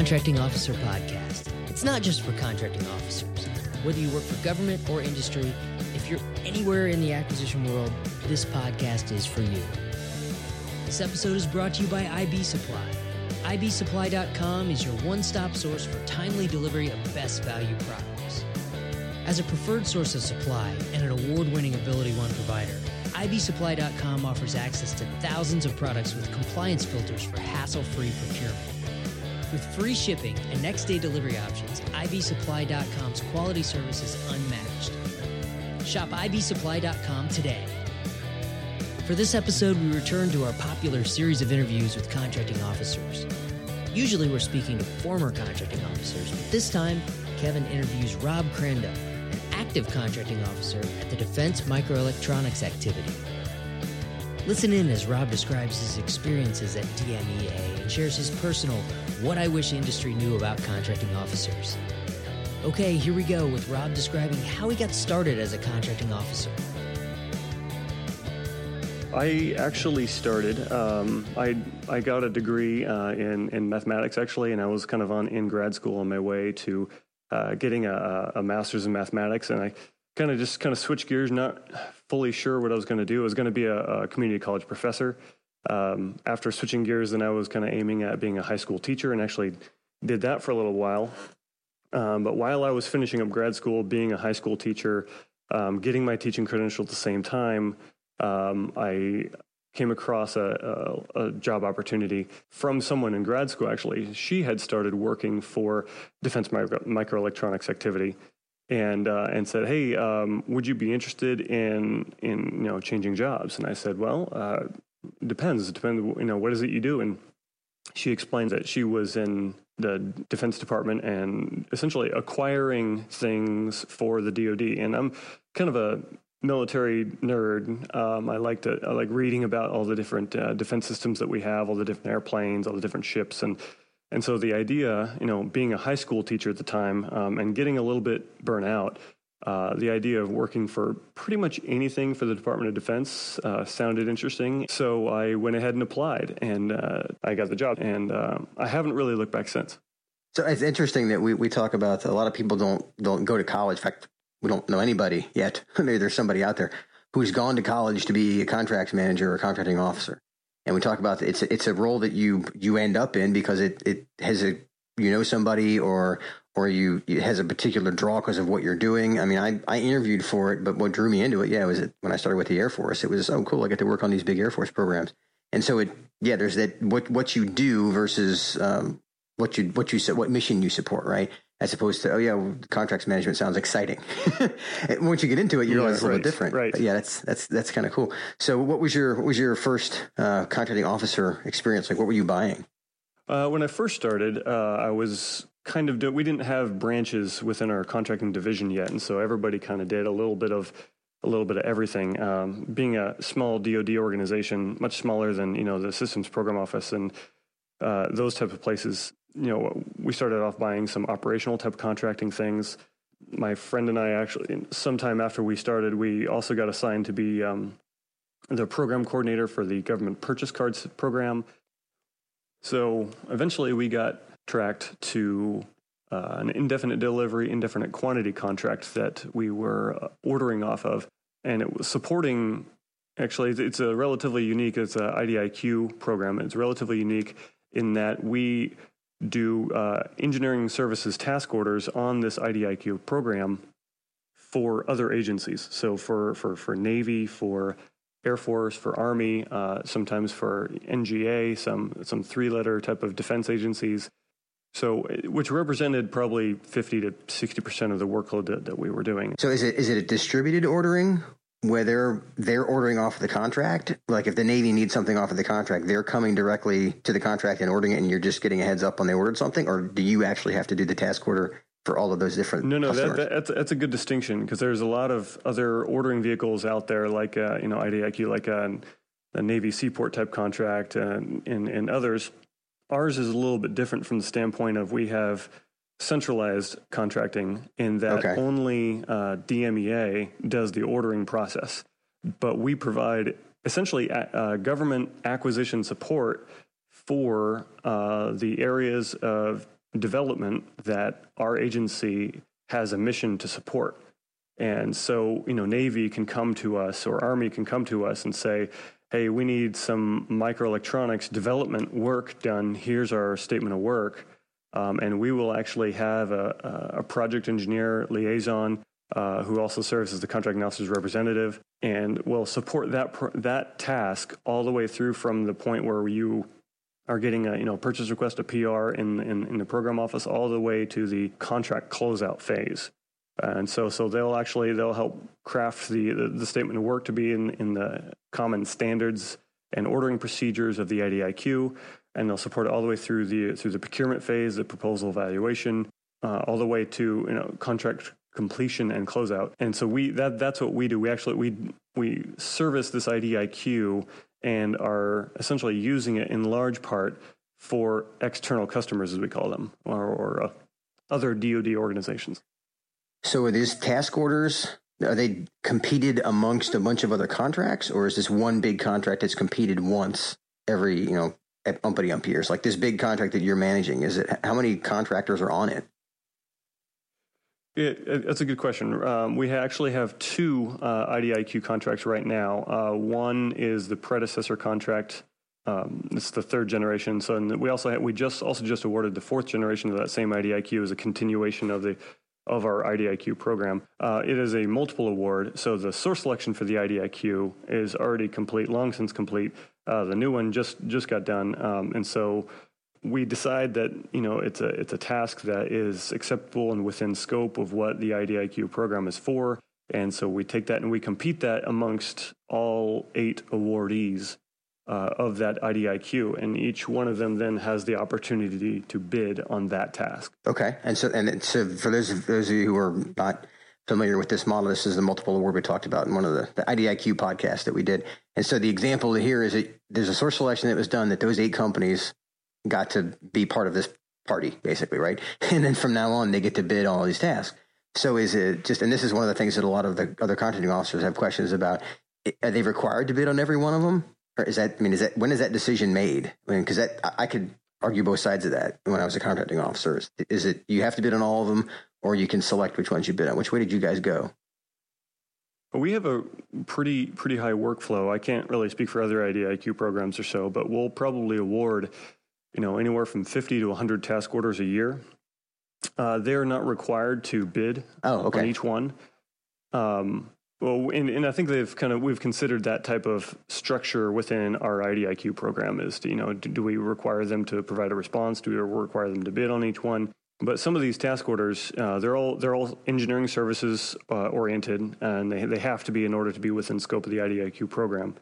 Contracting Officer Podcast. It's not just for contracting officers. Whether you work for government or industry, if you're anywhere in the acquisition world, this podcast is for you. This episode is brought to you by IB Supply. IBSupply.com is your one stop source for timely delivery of best value products. As a preferred source of supply and an award winning AbilityOne provider, IBSupply.com offers access to thousands of products with compliance filters for hassle free procurement. With free shipping and next day delivery options, IBSupply.com's quality service is unmatched. Shop IBSupply.com today. For this episode, we return to our popular series of interviews with contracting officers. Usually, we're speaking to former contracting officers, but this time, Kevin interviews Rob Crandall, an active contracting officer at the Defense Microelectronics Activity. Listen in as Rob describes his experiences at DMEA shares his personal What I Wish Industry Knew About Contracting Officers. Okay, here we go with Rob describing how he got started as a contracting officer. I actually started. Um, I I got a degree uh, in in mathematics actually, and I was kind of on in grad school on my way to uh, getting a, a master's in mathematics, and I kind of just kind of switched gears, not fully sure what I was going to do. I was going to be a, a, community college professor. Um, after switching gears, then I was kind of aiming at being a high school teacher, and actually did that for a little while. Um, but while I was finishing up grad school, being a high school teacher, um, getting my teaching credential at the same time um, I came across a, a, a, job opportunity from someone in grad school. Actually, she had started working for Defense Micro, Microelectronics Activity, and uh, and said, "Hey, um, would you be interested in in you know changing jobs?" And I said, "Well, uh, depends. It depends. You know, what is it you do?" And she explains that she was in the Defense Department and essentially acquiring things for the DoD. And I'm kind of a military nerd. Um, I like to I like reading about all the different uh, defense systems that we have, all the different airplanes, all the different ships, and and so the idea, you know, being a high school teacher at the time um, and getting a little bit burnt out, uh, the idea of working for pretty much anything for the Department of Defense uh, sounded interesting. So I went ahead and applied, and uh, I got the job, and um, I haven't really looked back since. So it's interesting that we, we talk about a lot of people don't don't go to college. In fact, we don't know anybody yet. Maybe there's somebody out there who's gone to college to be a contract manager or contracting officer. And we talk about it's a, it's a role that you you end up in because it it has a you know somebody or or you it has a particular draw because of what you're doing. I mean, I I interviewed for it, but what drew me into it, yeah, was it when I started with the Air Force. It was oh cool, I get to work on these big Air Force programs. And so it yeah, there's that what what you do versus um, what you what you what mission you support, right? as opposed to oh yeah contracts management sounds exciting once you get into it you realize it's a little right, different right but yeah that's that's that's kind of cool so what was your what was your first uh, contracting officer experience like what were you buying uh, when i first started uh, i was kind of do- we didn't have branches within our contracting division yet and so everybody kind of did a little bit of a little bit of everything um, being a small dod organization much smaller than you know the systems program office and uh, those type of places you know, we started off buying some operational type contracting things. My friend and I actually, sometime after we started, we also got assigned to be um, the program coordinator for the government purchase cards program. So eventually we got tracked to uh, an indefinite delivery, indefinite quantity contract that we were uh, ordering off of. And it was supporting, actually, it's a relatively unique, it's an IDIQ program. It's relatively unique in that we do uh, engineering services task orders on this IDIQ program for other agencies. So for for for Navy, for Air Force, for Army, uh, sometimes for NGA, some some three letter type of defense agencies. So, eh, which represented probably 50 to 60 percent of the workload that, that we were doing. So, is it is it a distributed ordering where they're they're ordering off the contract. Like if the Navy needs something off of the contract, they're coming directly to the contract and ordering it, and you're just getting a heads up when they ordered something, or do you actually have to do the task order for all of those different? No, no, that, that, that's that's a good distinction because there's a lot of other ordering vehicles out there, like uh, you know IDIQ, like uh, a, a Navy Seaport type contract, and, and and others. Ours is a little bit different from the standpoint of we have centralized contracting in that okay. only uh, DMEA does the ordering process, but we provide essentially uh, government acquisition support for uh, the areas of development that our agency has a mission to support. And so, you know, Navy can come to us or Army can come to us and say, hey, we need some microelectronics development work done. Here's our statement of work. Um, and we will actually have a, a project engineer liaison uh, who also serves as the contracting officer's representative and will support that that task all the way through from the point where you are getting a you know purchase request a PR in, in, in the program office all the way to the contract closeout phase. And so, so they'll actually they'll help craft the, the, the statement of work to be in, in the common standards and ordering procedures of the IDIQ, and they'll support it all the way through the through the procurement phase, the proposal evaluation, uh, all the way to you know contract completion and closeout. And so we that that's what we do. We actually we we service this IDIQ and are essentially using it in large part for external customers, as we call them, or, or uh, other DoD organizations. So are these task orders? Are they competed amongst a bunch of other contracts, or is this one big contract that's competed once every you know umpty ump years? Like this big contract that you're managing, is it how many contractors are on it? It, that's a good question. Um, we actually have two uh, IDIQ contracts right now. Uh, one is the predecessor contract. Um, it's the third generation. So we also we just also just awarded the fourth generation of that same IDIQ as a continuation of the of our IDIQ program. Uh, it is a multiple award, so the source selection for the IDIQ is already complete, long since complete. Uh, the new one just just got done, um, and so we decide that you know it's a it's a task that is acceptable and within scope of what the IDIQ program is for, and so we take that and we compete that amongst all eight awardees uh, of that IDIQ, and each one of them then has the opportunity to bid on that task. Okay, and so and so for those those of you who are not familiar with this model, this is the multiple award we talked about in one of the, the IDIQ podcasts that we did. And so the example here is that there's a source selection that was done that those eight companies got to be part of this party, basically, right? And then from now on, they get to bid on all these tasks. So is it just, and this is one of the things that a lot of the other contracting officers have questions about. Are they required to bid on every one of them? Or is that, I mean, is that, when is that decision made? I mean, cause that, I could argue both sides of that when I was a contracting officer. Is, it, you have to bid on all of them or you can select which ones you bid on? Which way did you guys go? We have a pretty pretty high workflow. I can't really speak for other IDIQ programs or so, but we'll probably award you know, anywhere from 50 to 100 task orders a year. Uh, they're not required to bid oh, okay. on each one. Um, well, and, and, I think they've kind of we've considered that type of structure within our IDIQ program. Is to, you know, do, do, we require them to provide a response? Do we require them to bid on each one? But some of these task orders, uh, they're all they're all engineering services uh, oriented, and they they have to be in order to be within scope of the IDIQ program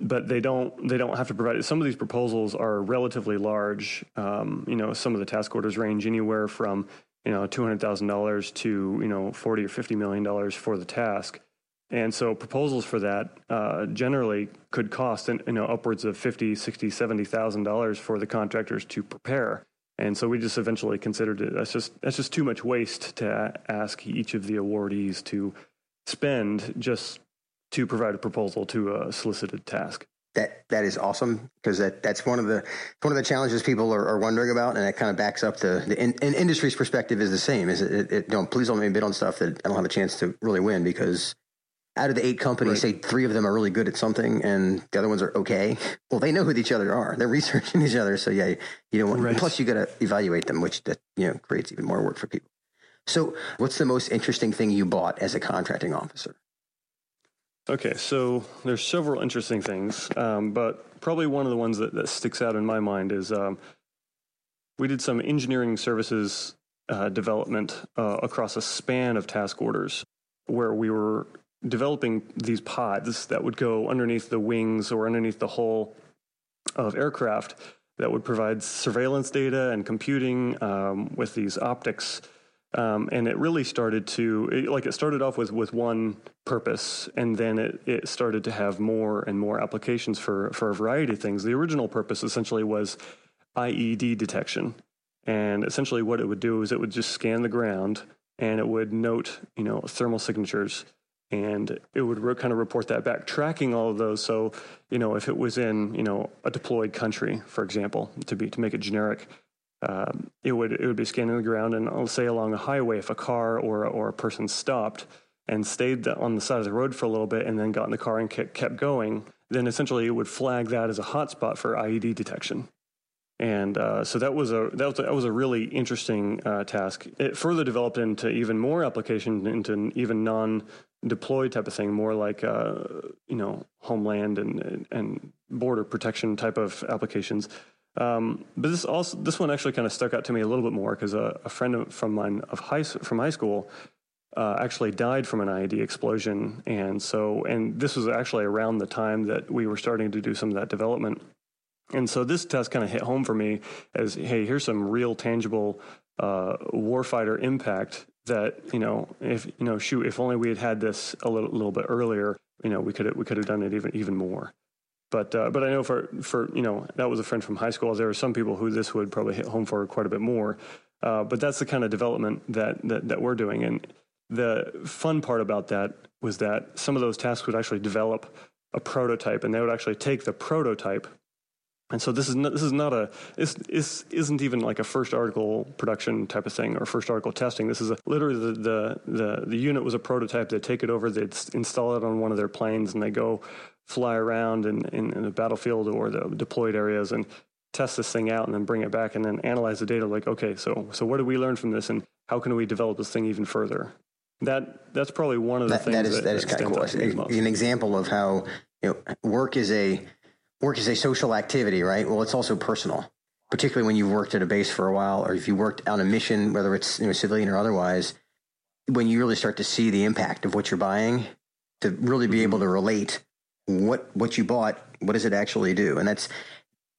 but they don't they don't have to provide some of these proposals are relatively large um, you know some of the task orders range anywhere from you know $200000 to you know 40 or 50 million dollars for the task. And so proposals for that uh, generally could cost you know upwards of 50 60 70 thousand dollars for the contractors to prepare. And so we just eventually considered it. That's just that's just too much waste to ask each of the awardees to spend just to provide a proposal to a solicited task. That that is awesome because that, that's one of the one of the challenges people are, are wondering about, and it kind of backs up the, the in, in industry's perspective is the same. Is it, it, it don't please don't make me bid on stuff that I don't have a chance to really win because out of the eight companies, right. say three of them are really good at something and the other ones are okay. Well, they know who each other are. They're researching each other. So yeah, you don't want, right. plus you got to evaluate them, which that, you know, creates even more work for people. So what's the most interesting thing you bought as a contracting officer? Okay, so there's several interesting things, um, but probably one of the ones that, that sticks out in my mind is um, we did some engineering services uh, development uh, across a span of task orders where we were developing these pods that would go underneath the wings or underneath the hull of aircraft that would provide surveillance data and computing um, with these optics um, and it really started to it, like it started off with with one purpose and then it, it started to have more and more applications for for a variety of things the original purpose essentially was ied detection and essentially what it would do is it would just scan the ground and it would note you know thermal signatures and it would re- kind of report that back, tracking all of those. So, you know, if it was in, you know, a deployed country, for example, to be to make it generic, um, it would it would be scanning the ground, and I'll say along a highway, if a car or or a person stopped and stayed on the side of the road for a little bit, and then got in the car and kept, going, then essentially it would flag that as a hotspot for IED detection. And uh, so that was a that was a, that was a really interesting uh, task. It further developed into even more application into even non deployed type of thing, more like uh, you know homeland and and border protection type of applications. Um, but this also this one actually kind of stuck out to me a little bit more because a, a, friend from mine of high from high school uh, actually died from an IED explosion, and so and this was actually around the time that we were starting to do some of that development. And so this test kind of hit home for me as, hey, here's some real tangible uh, warfighter impact that you know if you know shoot if only we had had this a little, little bit earlier you know we could have, we could have done it even even more but uh, but I know for for you know that was a friend from high school there are some people who this would probably hit home for quite a bit more uh, but that's the kind of development that, that that we're doing and the fun part about that was that some of those tasks would actually develop a prototype and they would actually take the prototype and so this is not, this is not a this, this isn't even like a first article production type of thing or first article testing. This is a, literally the, the, the the unit was a prototype. They take it over, they install it on one of their planes, and they go fly around in, in, in the battlefield or the deployed areas and test this thing out, and then bring it back and then analyze the data. Like, okay, so so what did we learn from this, and how can we develop this thing even further? That that's probably one of the that, things that is that, that is kind of cool. An example of how you know work is a work is a social activity, right? Well, it's also personal, particularly when you've worked at a base for a while or if you worked on a mission, whether it's you know, civilian or otherwise, when you really start to see the impact of what you're buying, to really be able to relate what what you bought, what does it actually do? And that's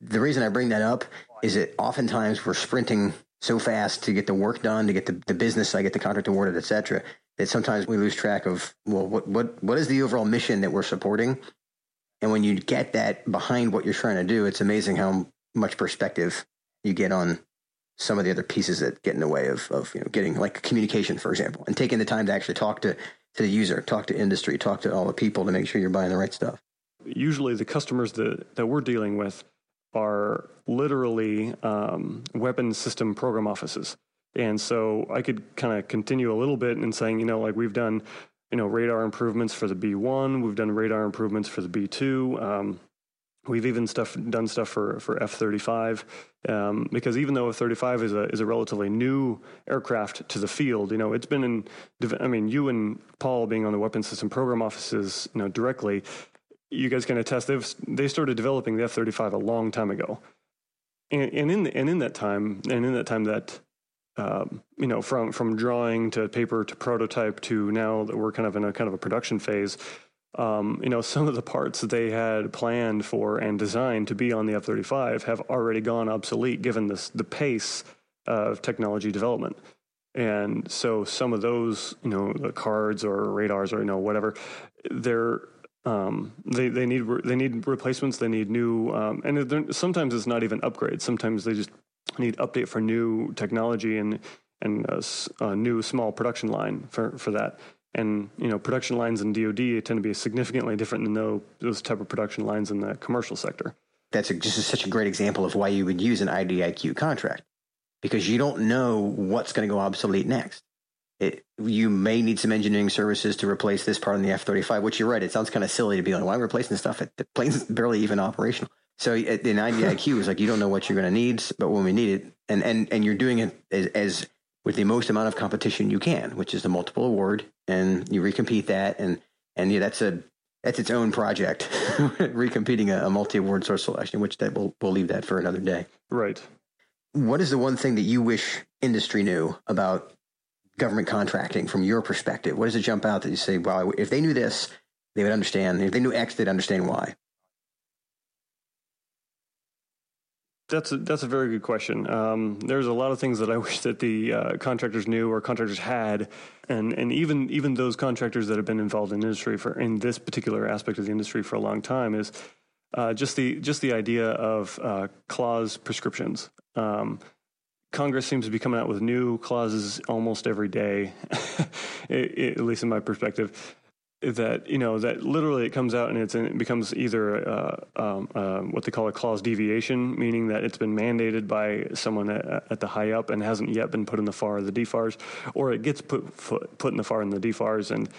the reason I bring that up is that oftentimes we're sprinting so fast to get the work done, to get the, the business, I get the contract awarded, etc., that sometimes we lose track of, well, what, what, what is the overall mission that we're supporting? And when you get that behind what you're trying to do, it's amazing how much perspective you get on some of the other pieces that get in the way of, of you know, getting like communication, for example, and taking the time to actually talk to, to the user, talk to industry, talk to all the people to make sure you're buying the right stuff. Usually the customers that, that we're dealing with are literally um, weapon system program offices. And so I could kind of continue a little bit in saying, you know, like we've done you know radar improvements for the B1. We've done radar improvements for the B2. Um, we've even stuff done stuff for for F-35 um, because even though F-35 is a is a relatively new aircraft to the field, you know it's been in. I mean, you and Paul being on the weapon system program offices, you know, directly, you guys can attest. They've they started developing the F-35 a long time ago, and, and in the, and in that time, and in that time that um, you know, from from drawing to paper to prototype to now that we're kind of in a kind of a production phase. Um, you know, some of the parts that they had planned for and designed to be on the F thirty five have already gone obsolete given this the pace of technology development. And so some of those, you know, the cards or radars or you know whatever, they're um, they they need they need replacements. They need new, um, and sometimes it's not even upgrades. Sometimes they just need update for new technology and and a, a, new small production line for for that. And you know, production lines in DoD tend to be significantly different than those, type of production lines in the commercial sector. That's a, just a, such a great example of why you would use an IDIQ contract because you don't know what's going to go obsolete next. It, you may need some engineering services to replace this part on the F 35, which you're right. It sounds kind of silly to be like, why I replacing stuff? The plane's barely even operational. So in IDIQ is like you don't know what you're going to need, but when we need it, and and and you're doing it as, as with the most amount of competition you can, which is the multiple award, and you recompete that, and and yeah, that's a that's its own project, recompeting a, a multi award source selection, which that we'll we'll leave that for another day. Right. What is the one thing that you wish industry knew about government contracting from your perspective? What does it jump out that you say, well, if they knew this, they would understand. If they knew X, they'd understand why. That's a, that's a very good question. Um, there's a lot of things that I wish that the uh, contractors knew or contractors had, and and even even those contractors that have been involved in industry for in this particular aspect of the industry for a long time is uh, just the just the idea of uh, clause prescriptions. Um, Congress seems to be coming out with new clauses almost every day, at least in my perspective that you know that literally it comes out and it's it becomes either uh, um, uh, what they call a clause deviation, meaning that it's been mandated by someone at, at, the high up and hasn't yet been put in the FAR or the DFARS, or it gets put put in the FAR and the DFARS, and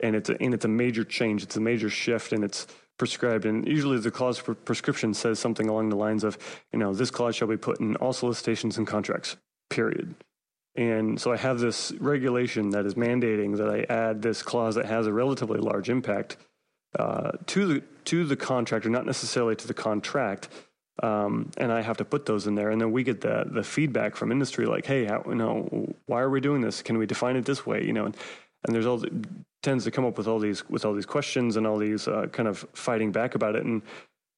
and it's a, and it's a major change, it's a major shift, and it's prescribed. And usually the clause for prescription says something along the lines of, you know, this clause shall be put in all solicitations and contracts. Period. And so I have this regulation that is mandating that I add this clause that has a relatively large impact uh, to the to the contractor, not necessarily to the contract. Um, and I have to put those in there, and then we get the the feedback from industry, like, "Hey, how, you know, why are we doing this? Can we define it this way?" You know, and, and there's all tends to come up with all these with all these questions and all these uh, kind of fighting back about it, and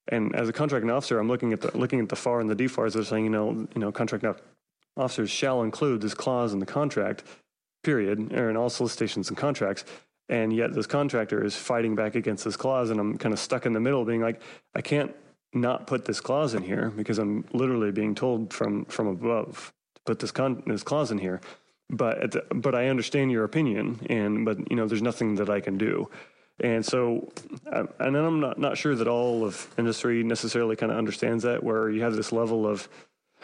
and as a contracting officer, I'm looking at the looking at the FAR and the DFARs. They're saying, you know, you know, contract officers shall include this clause in the contract, period, or in all solicitations and contracts. And yet this contractor is fighting back against this clause, and I'm kind of stuck in the middle, being like, I can't not put this clause in here because I'm literally being told from from above to put this con- this clause in here. But the, but I understand your opinion, and but you know, there's nothing that I can do. And so, and I'm not not sure that all of industry necessarily kind of understands that, where you have this level of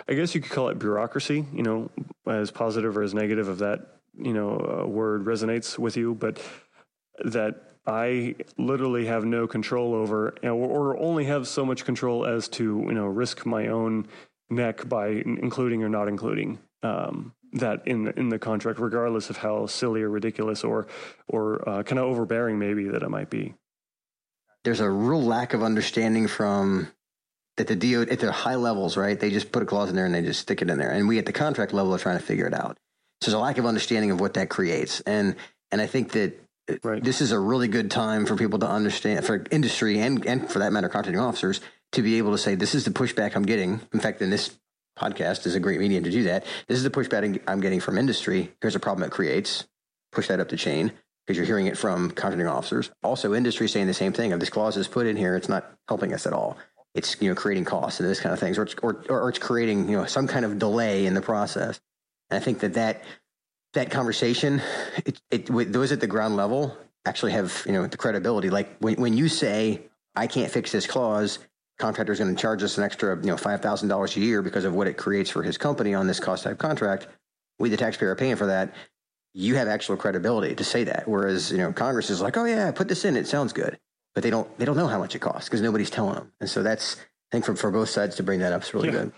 I guess you could call it bureaucracy, you know, as positive or as negative of that, you know, uh, word resonates with you, but that I literally have no control over, or, only have so much control as to, you know, risk my own neck by including or not including um, that in the, in the contract, regardless of how silly or ridiculous or or uh, kind of overbearing maybe that it might be. There's a real lack of understanding from at the DO at the high levels, right? They just put a clause in there and they just stick it in there. And we at the contract level are trying to figure it out. So there's a lack of understanding of what that creates. And and I think that uh, right. this is a really good time for people to understand for industry and and for that matter contracting officers to be able to say this is the pushback I'm getting. In fact, in this podcast is a great medium to do that. This is the pushback I'm getting from industry. Here's a problem it creates. Push that up the chain because you're hearing it from contracting officers. Also, industry saying the same thing. If this clause is put in here, it's not helping us at all it's you know creating costs and those kind of things, or it's, or, or it's creating you know some kind of delay in the process. And I think that that that conversation, it, it with those at the ground level actually have you know the credibility. Like when when you say I can't fix this clause, contractor is going to charge us an extra you know five thousand dollars a year because of what it creates for his company on this cost type contract. We the taxpayer are paying for that. You have actual credibility to say that, whereas you know Congress is like, oh yeah, put this in, it sounds good but they don't they don't know how much it costs because nobody's telling them. And so that's I think for, for both sides to bring that up is really yeah. good.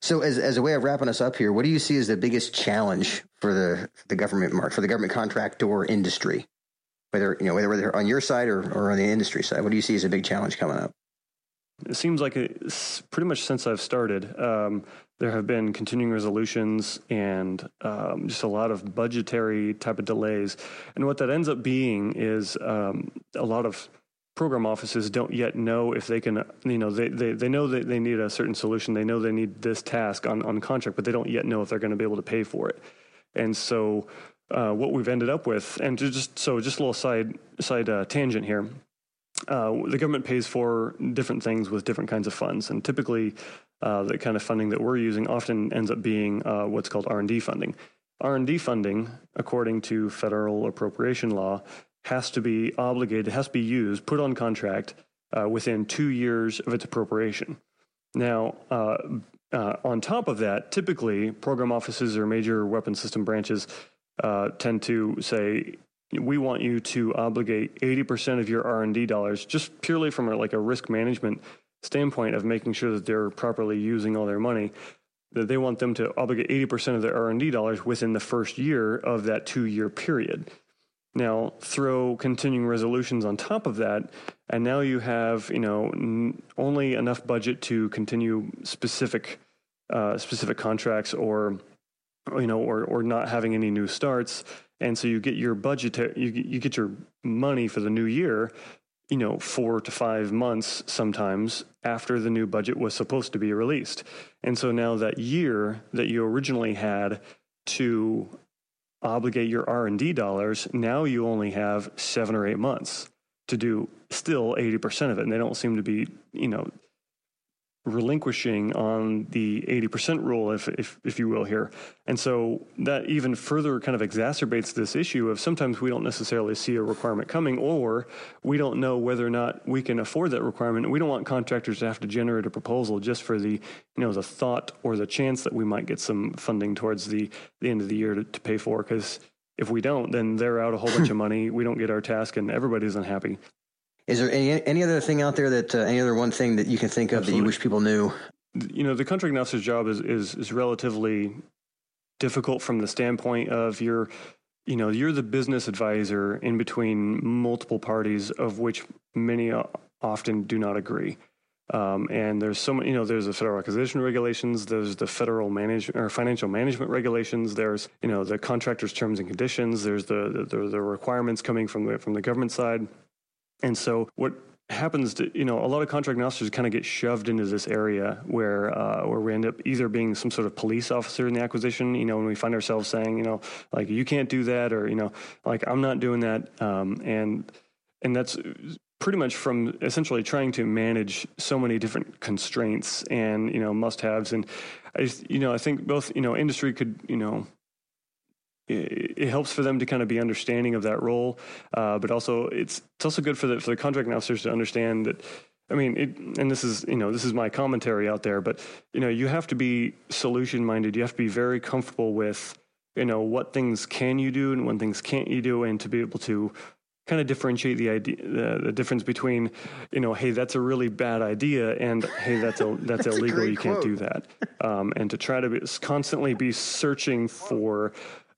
So as as a way of wrapping us up here, what do you see as the biggest challenge for the the government mark for the government contractor industry? Whether you know whether whether on your side or, or on the industry side, what do you see as a big challenge coming up? It seems like it's pretty much since I've started, um, there have been continuing resolutions and um, just a lot of budgetary type of delays. And what that ends up being is um, a lot of program offices don't yet know if they can, you know, they, they, they know that they need a certain solution. They know they need this task on, on contract, but they don't yet know if they're going to be able to pay for it. And so uh, what we've ended up with, and just so just a little side side uh, tangent here, uh, the government pays for different things with different kinds of funds, and typically uh, the kind of funding that we're using often ends up being uh, what's called R and D funding. R and D funding, according to federal appropriation law, has to be obligated, has to be used, put on contract uh, within two years of its appropriation. Now, uh, uh, on top of that, typically program offices or major weapon system branches uh, tend to say, "We want you to obligate 80% of your R&D dollars, just purely from a, like a risk management standpoint of making sure that they're properly using all their money." That they want them to obligate 80% of their R&D dollars within the first year of that two-year period. Now throw continuing resolutions on top of that, and now you have you know n- only enough budget to continue specific uh, specific contracts or you know or or not having any new starts, and so you get your budget you you get your money for the new year, you know four to five months sometimes after the new budget was supposed to be released, and so now that year that you originally had to obligate your R&D dollars, now you only have 7 or 8 months to do still 80% of it. And they don't seem to be, you know, relinquishing on the 80% rule, if, if, if you will, here. And so that even further kind of exacerbates this issue of sometimes we don't necessarily see a requirement coming, or we don't know whether or not we can afford that requirement. We don't want contractors to have to generate a proposal just for the, you know, the thought or the chance that we might get some funding towards the, the end of the year to, to pay for. Because if we don't, then they're out a whole bunch of money. We don't get our task, and everybody's unhappy. Is there any any other thing out there that uh, any other one thing that you can think of Absolutely. that you wish people knew? You know, the contracting officer's job is is is relatively difficult from the standpoint of your you know you're the business advisor in between multiple parties of which many often do not agree um, and there's so many you know there's the federal acquisition regulations there's the federal manage or financial management regulations there's you know the contractors terms and conditions there's the the, the requirements coming from the from the government side and so what happens to you know a lot of contract officers kind of get shoved into this area where uh, where we end up either being some sort of police officer in the acquisition you know when we find ourselves saying you know like you can't do that or you know like I'm not doing that um, and and that's pretty much from essentially trying to manage so many different constraints and you know must haves and I you know I think both you know industry could you know it, helps for them to kind of be understanding of that role, uh, but also it's it's also good for the for the contracting officers to understand that. I mean, it, and this is you know this is my commentary out there, but you know you have to be solution minded. You have to be very comfortable with you know what things can you do and what things can't you do, and to be able to kind of differentiate the idea the, the, difference between you know hey that's a really bad idea and hey that's a that's, that's illegal you quote. can't do that um, and to try to be, constantly be searching for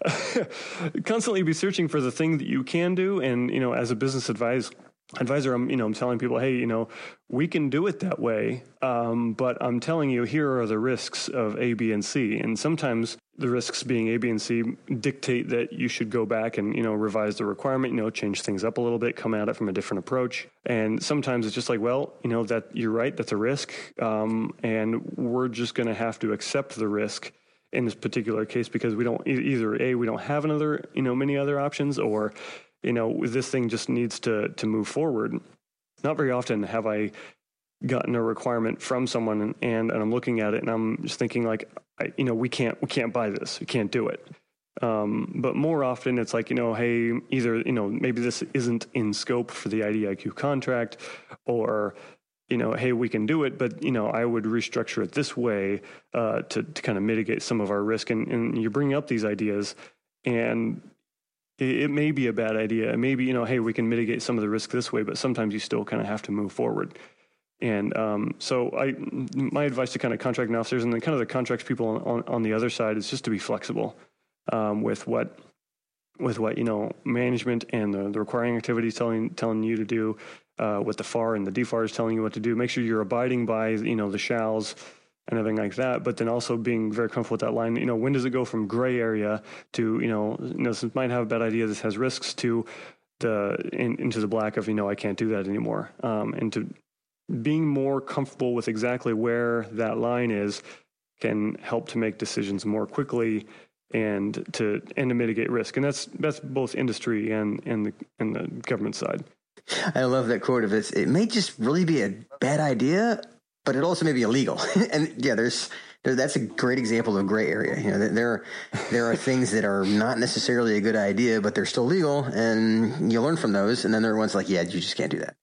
constantly be searching for the thing that you can do. And, you know, as a business advisor, advisor, I'm, you know, I'm telling people, hey, you know, we can do it that way. Um, but I'm telling you, here are the risks of A, B, and C. And sometimes the risks being A, B, and C dictate that you should go back and, you know, revise the requirement, you know, change things up a little bit, come at it from a different approach. And sometimes it's just like, well, you know, that you're right, that's a risk. Um, and we're just going to have to accept the risk in this particular case because we don't either a we don't have another you know many other options or you know this thing just needs to to move forward. Not very often have i gotten a requirement from someone and, and, i'm looking at it and i'm just thinking like I, you know we can't we can't buy this. We can't do it. Um, but more often it's like you know hey either you know maybe this isn't in scope for the idiq contract or you know, hey, we can do it, but you know, I would restructure it this way uh, to to kind of mitigate some of our risk. And, and you bring up these ideas, and it, it, may be a bad idea. Maybe you know, hey, we can mitigate some of the risk this way, but sometimes you still kind of have to move forward. And um, so, I my advice to kind of contracting officers and then kind of the contracts people on, on, on the other side is just to be flexible um, with what with what you know management and the, the requiring activities telling telling you to do uh, what the FAR and the DFAR is telling you what to do. Make sure you're abiding by, you know, the shalls and everything like that. But then also being very comfortable with that line. You know, when does it go from gray area to, you know, you know, this might have a bad idea. This has risks to the in, into the black of, you know, I can't do that anymore. Um, and to being more comfortable with exactly where that line is can help to make decisions more quickly and to and to mitigate risk. And that's that's both industry and and the and the government side. I love that quote of it. It may just really be a bad idea, but it also may be illegal. and yeah, there's there, that's a great example of a gray area. You know, there there are things that are not necessarily a good idea, but they're still legal, and you learn from those. And then there are ones like, yeah, you just can't do that.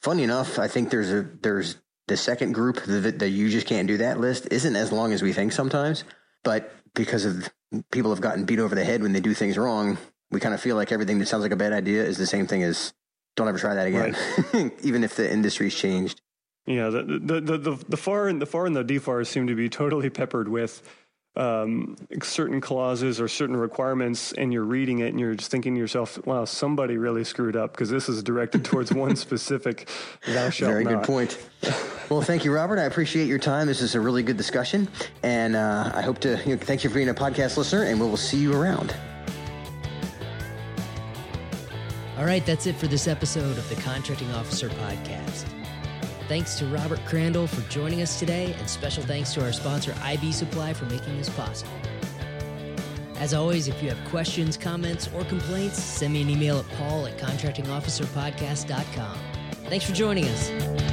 Funny enough, I think there's a there's the second group that, that you just can't do that list isn't as long as we think sometimes, but because of people have gotten beat over the head when they do things wrong, we kind of feel like everything that sounds like a bad idea is the same thing as don't ever try that again, right. even if the industry's changed. Yeah, the, the the the the FAR and the FAR and the DFAR seem to be totally peppered with um, certain clauses or certain requirements, and you're reading it and you're just thinking to yourself, "Wow, somebody really screwed up because this is directed towards one specific thou shalt Very not. good point. well, thank you, Robert. I appreciate your time. This is a really good discussion, and uh, I hope to you know, thank you for being a podcast listener, and we will see you around. All right, that's it for this episode of the Contracting Officer Podcast. Thanks to Robert Crandall for joining us today, and special thanks to our sponsor, IB Supply, for making this possible. As always, if you have questions, comments, or complaints, send me an email at paul at contractingofficerpodcast.com. Thanks for joining us.